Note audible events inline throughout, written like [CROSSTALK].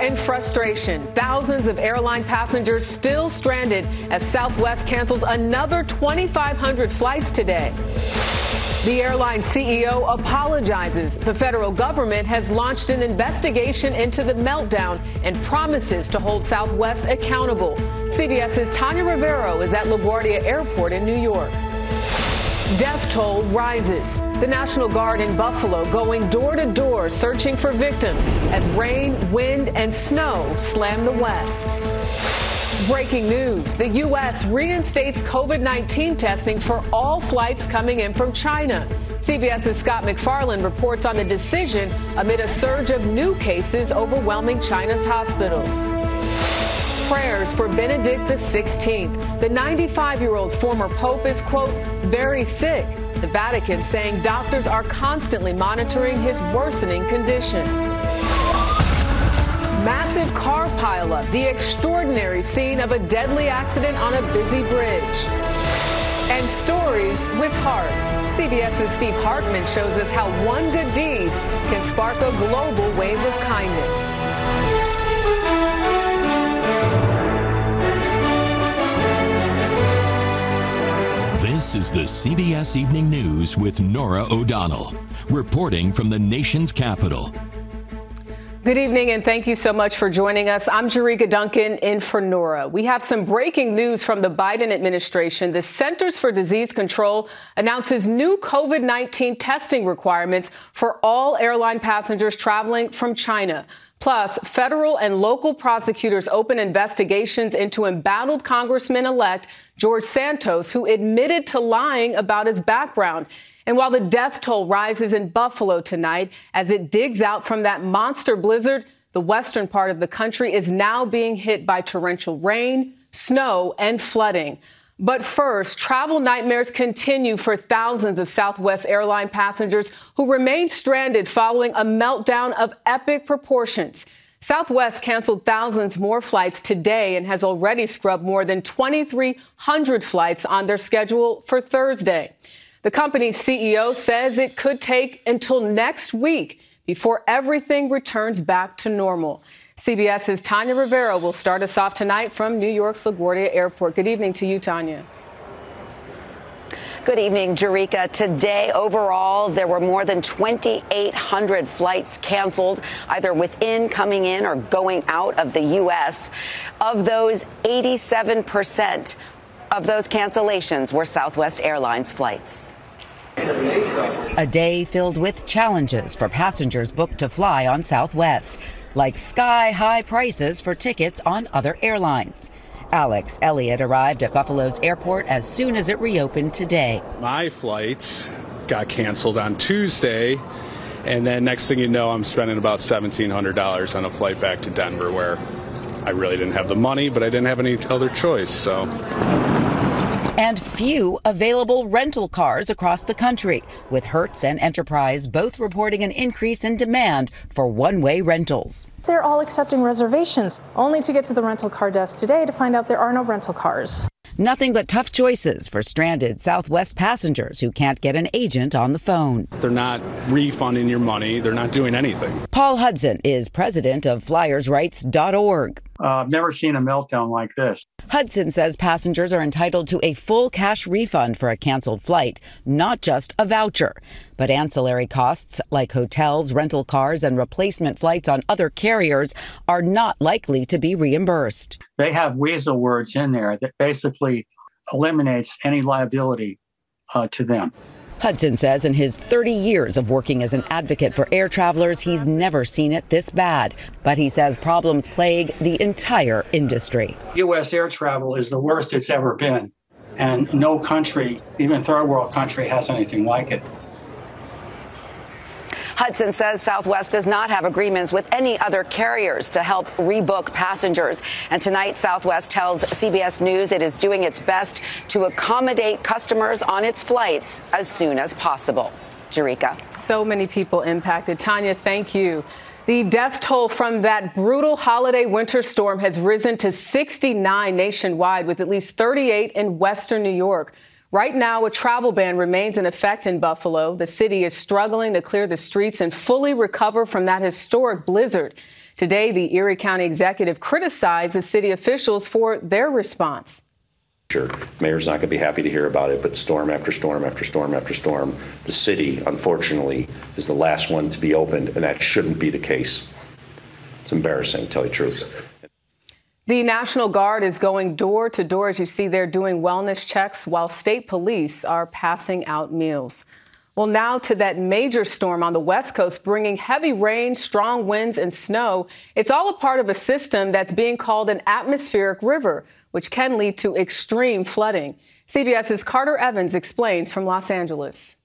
and frustration. Thousands of airline passengers still stranded as Southwest cancels another 2,500 flights today. The airline CEO apologizes. The federal government has launched an investigation into the meltdown and promises to hold Southwest accountable. CBS's Tanya Rivero is at LaGuardia Airport in New York. Death toll rises. The National Guard in Buffalo going door to door searching for victims as rain, wind, and snow slam the West. Breaking news. The U.S. reinstates COVID 19 testing for all flights coming in from China. CBS's Scott MacFarlane reports on the decision amid a surge of new cases overwhelming China's hospitals. Prayers for Benedict XVI. The 95 year old former pope is, quote, very sick. The Vatican saying doctors are constantly monitoring his worsening condition. Massive car pileup, the extraordinary scene of a deadly accident on a busy bridge. And stories with heart. CBS's Steve Hartman shows us how one good deed can spark a global wave of kindness. This is the CBS Evening News with Norah O'Donnell, reporting from the nation's capital. Good evening, and thank you so much for joining us. I'm Jericka Duncan in for Norah. We have some breaking news from the Biden administration. The Centers for Disease Control announces new COVID 19 testing requirements for all airline passengers traveling from China. Plus, federal and local prosecutors open investigations into embattled Congressman elect George Santos, who admitted to lying about his background. And while the death toll rises in Buffalo tonight as it digs out from that monster blizzard, the western part of the country is now being hit by torrential rain, snow, and flooding. But first, travel nightmares continue for thousands of Southwest airline passengers who remain stranded following a meltdown of epic proportions. Southwest canceled thousands more flights today and has already scrubbed more than 2,300 flights on their schedule for Thursday. The company's CEO says it could take until next week before everything returns back to normal. CBS's Tanya Rivero will start us off tonight from New York's LaGuardia Airport. Good evening to you, Tanya. Good evening, Jericka. Today, overall, there were more than 2,800 flights canceled, either within, coming in, or going out of the U.S. Of those, 87% of those cancellations were Southwest Airlines flights. A day filled with challenges for passengers booked to fly on Southwest, like sky high prices for tickets on other airlines. Alex Elliott arrived at Buffalo's airport as soon as it reopened today. My flights got canceled on Tuesday, and then next thing you know, I'm spending about $1,700 on a flight back to Denver where I really didn't have the money, but I didn't have any other choice, so and few available rental cars across the country, with Hertz and Enterprise both reporting an increase in demand for one way rentals. They're all accepting reservations, only to get to the rental car desk today to find out there are no rental cars. Nothing but tough choices for stranded Southwest passengers who can't get an agent on the phone. They're not refunding your money, they're not doing anything. Paul Hudson is president of FlyersRights.org. Uh, I've never seen a meltdown like this. Hudson says passengers are entitled to a full cash refund for a canceled flight, not just a voucher. But ancillary costs like hotels, rental cars, and replacement flights on other carriers are not likely to be reimbursed. They have weasel words in there that basically eliminates any liability uh, to them. Hudson says in his 30 years of working as an advocate for air travelers, he's never seen it this bad. But he says problems plague the entire industry. U.S. air travel is the worst it's ever been. And no country, even third world country, has anything like it. Hudson says Southwest does not have agreements with any other carriers to help rebook passengers. And tonight, Southwest tells CBS News it is doing its best to accommodate customers on its flights as soon as possible. Jericka. So many people impacted. Tanya, thank you. The death toll from that brutal holiday winter storm has risen to 69 nationwide, with at least 38 in western New York. Right now, a travel ban remains in effect in Buffalo. The city is struggling to clear the streets and fully recover from that historic blizzard. Today, the Erie County executive criticized the city officials for their response. Sure, mayor's not going to be happy to hear about it, but storm after storm after storm after storm, the city, unfortunately, is the last one to be opened, and that shouldn't be the case. It's embarrassing, to tell you the truth. The National Guard is going door to door, as you see they're doing wellness checks while state police are passing out meals. Well, now to that major storm on the West Coast, bringing heavy rain, strong winds, and snow. It's all a part of a system that's being called an atmospheric river, which can lead to extreme flooding. CBS's Carter Evans explains from Los Angeles.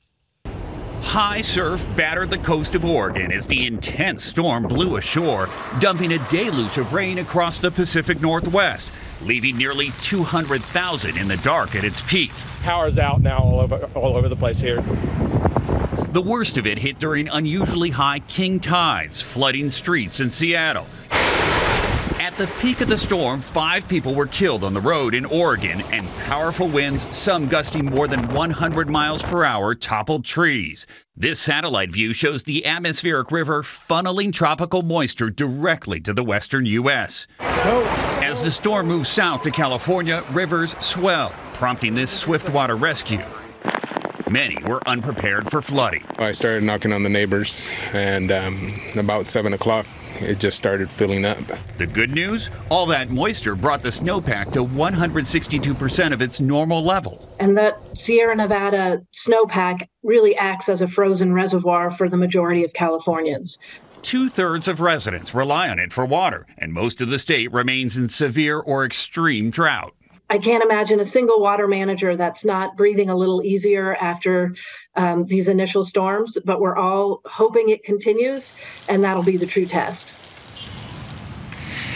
High surf battered the coast of Oregon as the intense storm blew ashore, dumping a deluge of rain across the Pacific Northwest, leaving nearly 200,000 in the dark at its peak. Power's out now all over, all over the place here. The worst of it hit during unusually high king tides, flooding streets in Seattle. At the peak of the storm, five people were killed on the road in Oregon, and powerful winds, some gusting more than 100 miles per hour, toppled trees. This satellite view shows the atmospheric river funneling tropical moisture directly to the western U.S. As the storm moves south to California, rivers swell, prompting this swiftwater rescue. Many were unprepared for flooding. I started knocking on the neighbors, and um, about 7 o'clock, it just started filling up. The good news? All that moisture brought the snowpack to 162% of its normal level. And that Sierra Nevada snowpack really acts as a frozen reservoir for the majority of Californians. Two thirds of residents rely on it for water, and most of the state remains in severe or extreme drought. I can't imagine a single water manager that's not breathing a little easier after um, these initial storms, but we're all hoping it continues, and that'll be the true test.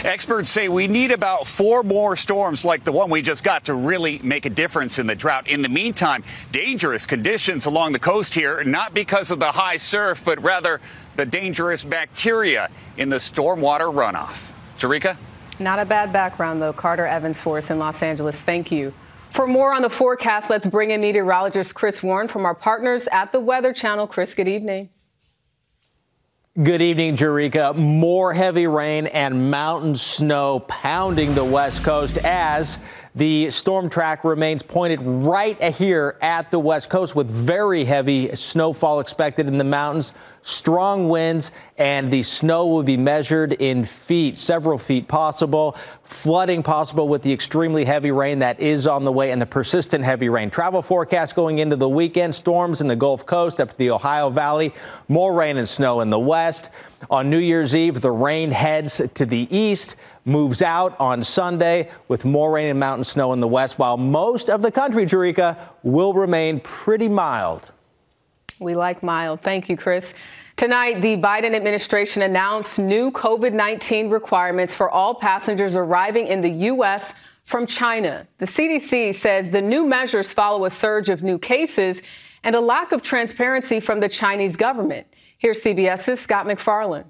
Experts say we need about four more storms like the one we just got to really make a difference in the drought. In the meantime, dangerous conditions along the coast here, not because of the high surf, but rather the dangerous bacteria in the stormwater runoff. Jericka? Not a bad background, though. Carter Evans for us in Los Angeles. Thank you. For more on the forecast, let's bring in meteorologist Chris Warren from our partners at the Weather Channel. Chris, good evening. Good evening, Jericka. More heavy rain and mountain snow pounding the west coast as the storm track remains pointed right here at the west coast with very heavy snowfall expected in the mountains, strong winds, and the snow will be measured in feet, several feet possible. Flooding possible with the extremely heavy rain that is on the way and the persistent heavy rain. Travel forecast going into the weekend storms in the Gulf Coast up to the Ohio Valley, more rain and snow in the west. On New Year's Eve, the rain heads to the east moves out on Sunday with more rain and mountain snow in the west, while most of the country, Jericka, will remain pretty mild. We like mild. Thank you, Chris. Tonight, the Biden administration announced new COVID 19 requirements for all passengers arriving in the U.S. from China. The CDC says the new measures follow a surge of new cases and a lack of transparency from the Chinese government. Here's CBS's Scott MacFarlane.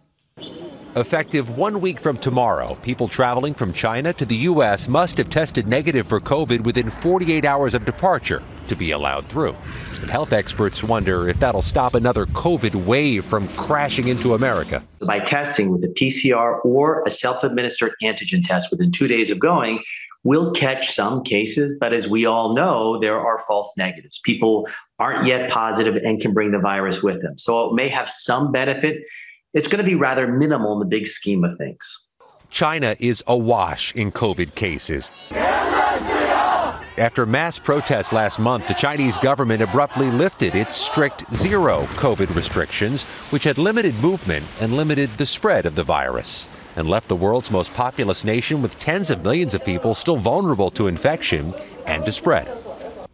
Effective one week from tomorrow, people traveling from China to the U.S. must have tested negative for COVID within 48 hours of departure to be allowed through. But health experts wonder if that'll stop another COVID wave from crashing into America. By testing with a PCR or a self administered antigen test within two days of going, we'll catch some cases, but as we all know, there are false negatives. People aren't yet positive and can bring the virus with them. So it may have some benefit it's going to be rather minimal in the big scheme of things. China is awash in COVID cases. After mass protests last month, the Chinese government abruptly lifted its strict zero COVID restrictions, which had limited movement and limited the spread of the virus, and left the world's most populous nation with tens of millions of people still vulnerable to infection and to spread.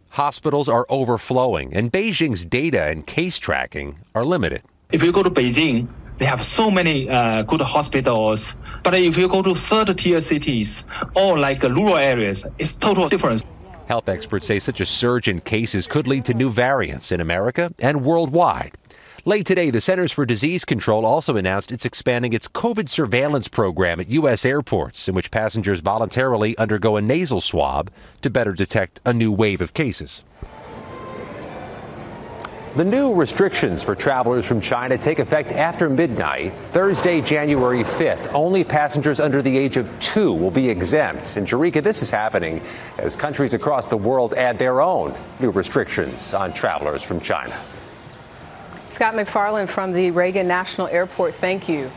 Hospitals are overflowing, and Beijing's data and case tracking are limited. If you go to Beijing, they have so many uh, good hospitals. But if you go to third tier cities or like rural areas, it's total difference. Health experts say such a surge in cases could lead to new variants in America and worldwide. Late today, the Centers for Disease Control also announced it's expanding its COVID surveillance program at U.S. airports, in which passengers voluntarily undergo a nasal swab to better detect a new wave of cases. The new restrictions for travelers from China take effect after midnight, Thursday, January 5th. Only passengers under the age of two will be exempt. And Jericka, this is happening as countries across the world add their own new restrictions on travelers from China. Scott MacFarlane from the Reagan National Airport, thank you.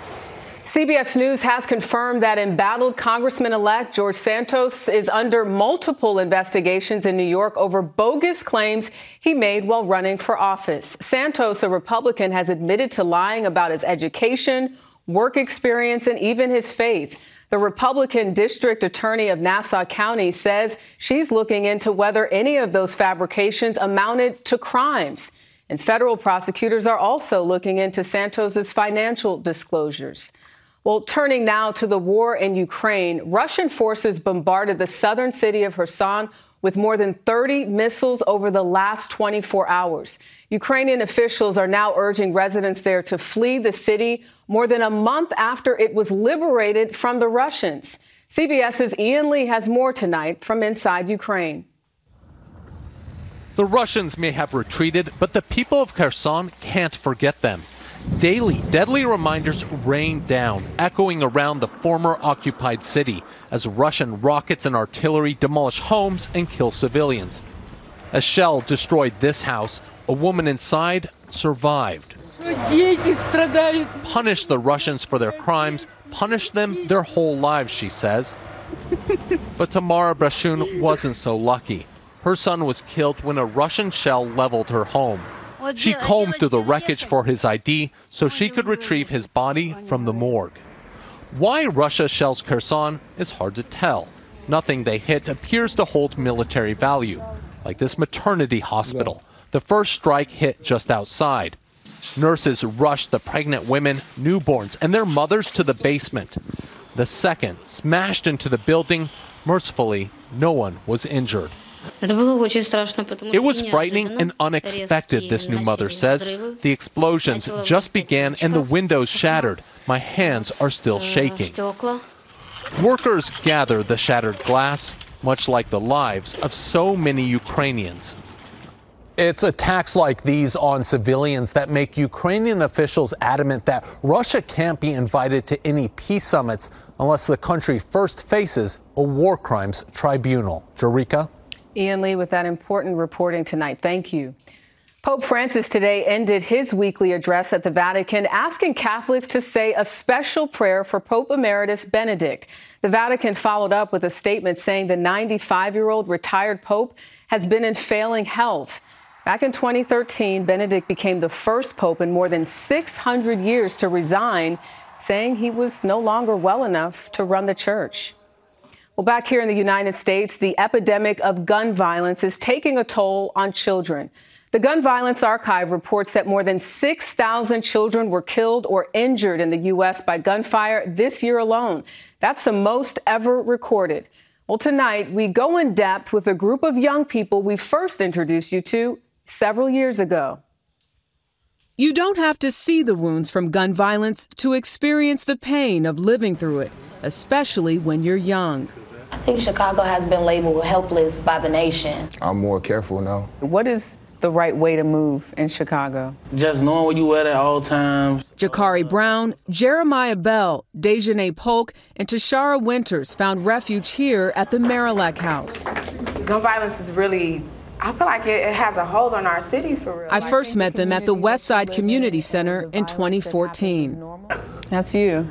CBS News has confirmed that embattled Congressman elect George Santos is under multiple investigations in New York over bogus claims he made while running for office. Santos, a Republican, has admitted to lying about his education, work experience, and even his faith. The Republican district attorney of Nassau County says she's looking into whether any of those fabrications amounted to crimes. And federal prosecutors are also looking into Santos's financial disclosures. Well, turning now to the war in Ukraine, Russian forces bombarded the southern city of Kherson with more than 30 missiles over the last 24 hours. Ukrainian officials are now urging residents there to flee the city more than a month after it was liberated from the Russians. CBS's Ian Lee has more tonight from inside Ukraine. The Russians may have retreated, but the people of Kherson can't forget them. Daily, deadly reminders rain down, echoing around the former occupied city as Russian rockets and artillery demolish homes and kill civilians. A shell destroyed this house. A woman inside survived. Punish the Russians for their crimes, punish them their whole lives, she says. but Tamara Brashun wasn't so lucky. Her son was killed when a Russian shell leveled her home. She combed through the wreckage for his ID so she could retrieve his body from the morgue. Why Russia shells Kherson is hard to tell. Nothing they hit appears to hold military value, like this maternity hospital. The first strike hit just outside. Nurses rushed the pregnant women, newborns, and their mothers to the basement. The second smashed into the building. Mercifully, no one was injured. It was frightening and unexpected, this new mother says. The explosions just began and the windows shattered. My hands are still shaking. Workers gather the shattered glass, much like the lives of so many Ukrainians. It's attacks like these on civilians that make Ukrainian officials adamant that Russia can't be invited to any peace summits unless the country first faces a war crimes tribunal. Jericka? Ian Lee with that important reporting tonight. Thank you. Pope Francis today ended his weekly address at the Vatican asking Catholics to say a special prayer for Pope Emeritus Benedict. The Vatican followed up with a statement saying the 95 year old retired Pope has been in failing health. Back in 2013, Benedict became the first Pope in more than 600 years to resign saying he was no longer well enough to run the church. Well, back here in the United States, the epidemic of gun violence is taking a toll on children. The Gun Violence Archive reports that more than 6,000 children were killed or injured in the U.S. by gunfire this year alone. That's the most ever recorded. Well, tonight we go in depth with a group of young people we first introduced you to several years ago. You don't have to see the wounds from gun violence to experience the pain of living through it, especially when you're young. I think Chicago has been labeled helpless by the nation. I'm more careful now. What is the right way to move in Chicago? Just knowing where you at at all times. Jakari Brown, Jeremiah Bell, Dejanay Polk, and Tashara Winters found refuge here at the Marillac House. Gun violence is really I feel like it, has a hold on our city for real. I first met them at the Westside Community Center in 2014. That's you.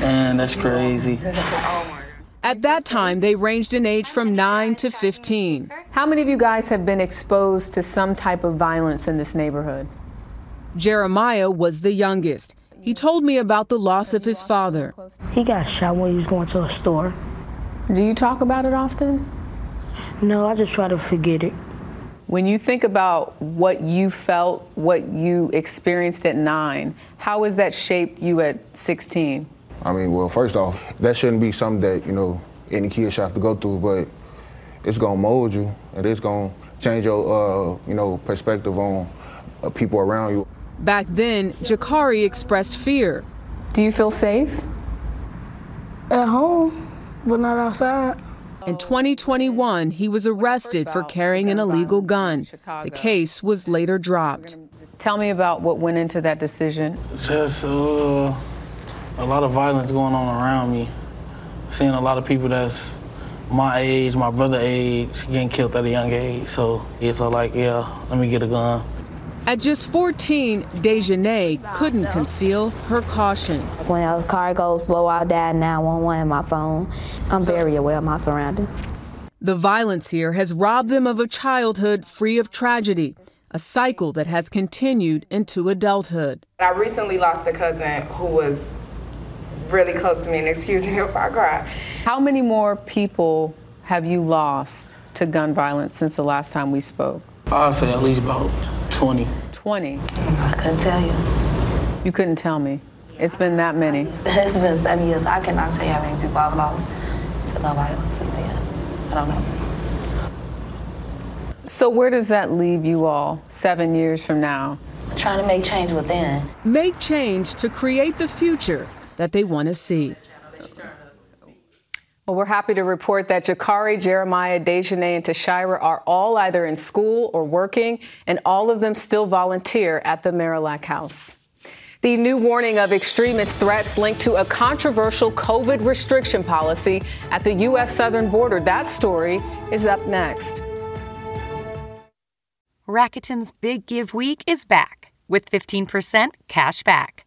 Man, that's crazy. [LAUGHS] Oh At that time, they ranged in age from 9 to 15. How many of you guys have been exposed to some type of violence in this neighborhood? Jeremiah was the youngest. He told me about the loss of his father. He got shot when he was going to a store. Do you talk about it often? No, I just try to forget it. When you think about what you felt, what you experienced at nine, how has that shaped you at 16? I mean, well, first off, that shouldn't be something that, you know, any kid should have to go through, but it's gonna mold you and it's gonna change your, uh, you know, perspective on uh, people around you. Back then, Jakari expressed fear. Do you feel safe? At home, but not outside. In 2021, he was arrested for carrying an illegal gun. The case was later dropped. Tell me about what went into that decision. Just uh, a lot of violence going on around me. Seeing a lot of people that's my age, my brother age, getting killed at a young age. So it's like, yeah, let me get a gun. At just 14, Dejanay couldn't conceal her caution. When a car goes slow, I'll dial 911 in my phone. I'm very aware of my surroundings. The violence here has robbed them of a childhood free of tragedy, a cycle that has continued into adulthood. I recently lost a cousin who was really close to me, and excuse me [LAUGHS] if I cry. How many more people have you lost to gun violence since the last time we spoke? I'll say at least about 20. 20? I couldn't tell you. You couldn't tell me. It's been that many. [LAUGHS] It's been seven years. I cannot tell you how many people I've lost to gun violence since then. I don't know. So, where does that leave you all seven years from now? Trying to make change within. Make change to create the future that they want to see. Well, we're happy to report that Jakari, Jeremiah, Dejanay, and Tashira are all either in school or working, and all of them still volunteer at the Marillac House. The new warning of extremist threats linked to a controversial COVID restriction policy at the U.S. southern border. That story is up next. Rakuten's Big Give Week is back with 15% cash back.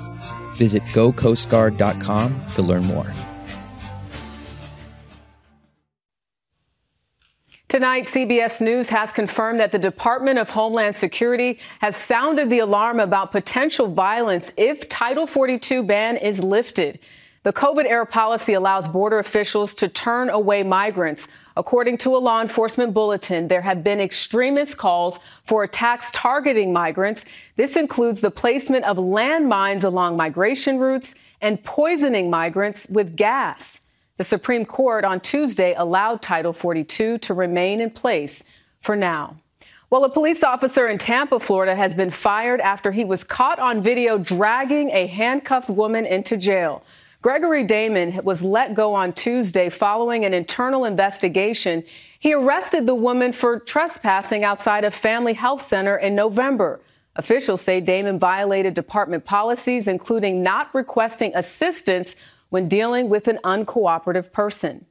Visit gocoastguard.com to learn more. Tonight, CBS News has confirmed that the Department of Homeland Security has sounded the alarm about potential violence if Title 42 ban is lifted. The COVID era policy allows border officials to turn away migrants. According to a law enforcement bulletin, there have been extremist calls for attacks targeting migrants. This includes the placement of landmines along migration routes and poisoning migrants with gas. The Supreme Court on Tuesday allowed Title 42 to remain in place for now. Well, a police officer in Tampa, Florida, has been fired after he was caught on video dragging a handcuffed woman into jail. Gregory Damon was let go on Tuesday following an internal investigation. He arrested the woman for trespassing outside a family health center in November. Officials say Damon violated department policies, including not requesting assistance when dealing with an uncooperative person.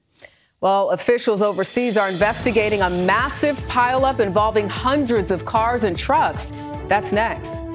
Well, officials overseas are investigating a massive pileup involving hundreds of cars and trucks. That's next.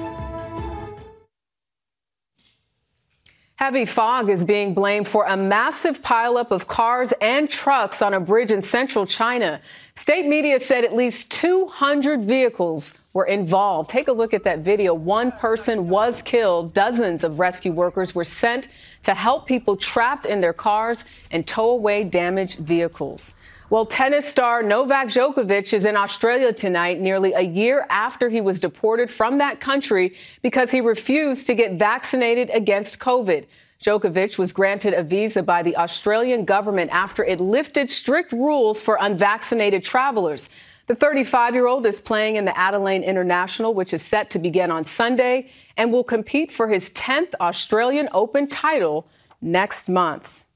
Heavy fog is being blamed for a massive pileup of cars and trucks on a bridge in central China. State media said at least 200 vehicles were involved. Take a look at that video. One person was killed. Dozens of rescue workers were sent to help people trapped in their cars and tow away damaged vehicles. Well, tennis star Novak Djokovic is in Australia tonight, nearly a year after he was deported from that country because he refused to get vaccinated against COVID. Djokovic was granted a visa by the Australian government after it lifted strict rules for unvaccinated travelers. The 35 year old is playing in the Adelaide International, which is set to begin on Sunday, and will compete for his 10th Australian Open title next month.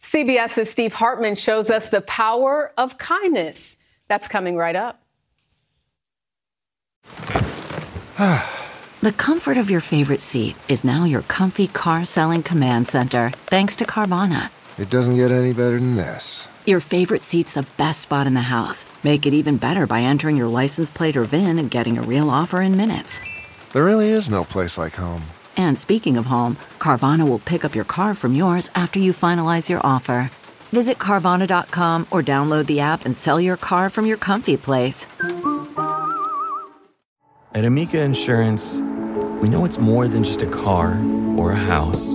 CBS's Steve Hartman shows us the power of kindness. That's coming right up. the comfort of your favorite seat is now your comfy car selling command center, thanks to Carvana. It doesn't get any better than this. Your favorite seat's the best spot in the house. Make it even better by entering your license plate or VIN and getting a real offer in minutes. There really is no place like home. And speaking of home, Carvana will pick up your car from yours after you finalize your offer. Visit Carvana.com or download the app and sell your car from your comfy place. At Amica Insurance, we know it's more than just a car or a house.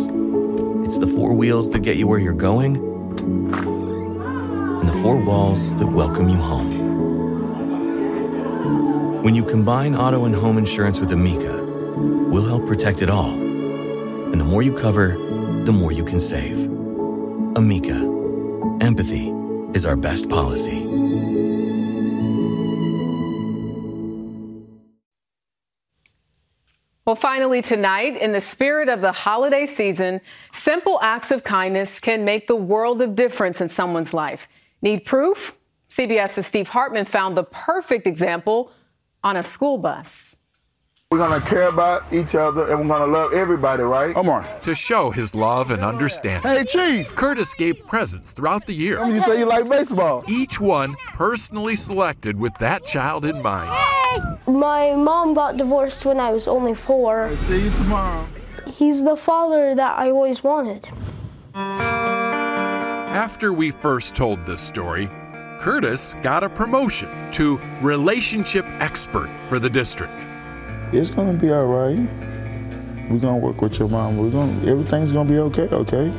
It's the four wheels that get you where you're going and the four walls that welcome you home. When you combine auto and home insurance with Amica, we'll help protect it all. And the more you cover, the more you can save. Amica, empathy is our best policy. Well, finally, tonight, in the spirit of the holiday season, simple acts of kindness can make the world of difference in someone's life. Need proof? CBS's Steve Hartman found the perfect example on a school bus. We're gonna care about each other and we're gonna love everybody, right? Omar. To show his love and understanding. Hey, Chief. Curtis gave presents throughout the year. You say you like baseball. Each one personally selected with that child in mind. My mom got divorced when I was only four. I see you tomorrow. He's the father that I always wanted. After we first told this story, Curtis got a promotion to relationship expert for the district. It's gonna be all right. We're gonna work with your mom. We're gonna everything's gonna be okay, okay?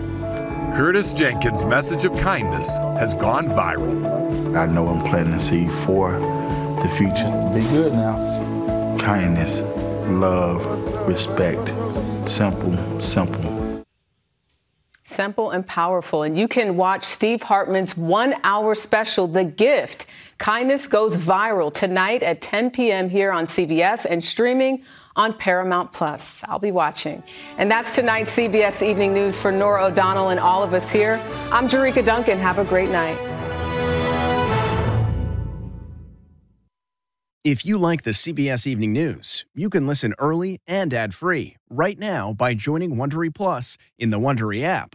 Curtis Jenkins' message of kindness has gone viral. I know I'm planting a seed for the future. Be good now. Kindness, love, respect. Simple, simple. Simple and powerful. And you can watch Steve Hartman's one hour special, The Gift. Kindness goes viral tonight at 10 p.m. here on CBS and streaming on Paramount Plus. I'll be watching. And that's tonight's CBS Evening News for Norah O'Donnell and all of us here. I'm Jericka Duncan. Have a great night. If you like the CBS Evening News, you can listen early and ad-free right now by joining Wondery Plus in the Wondery app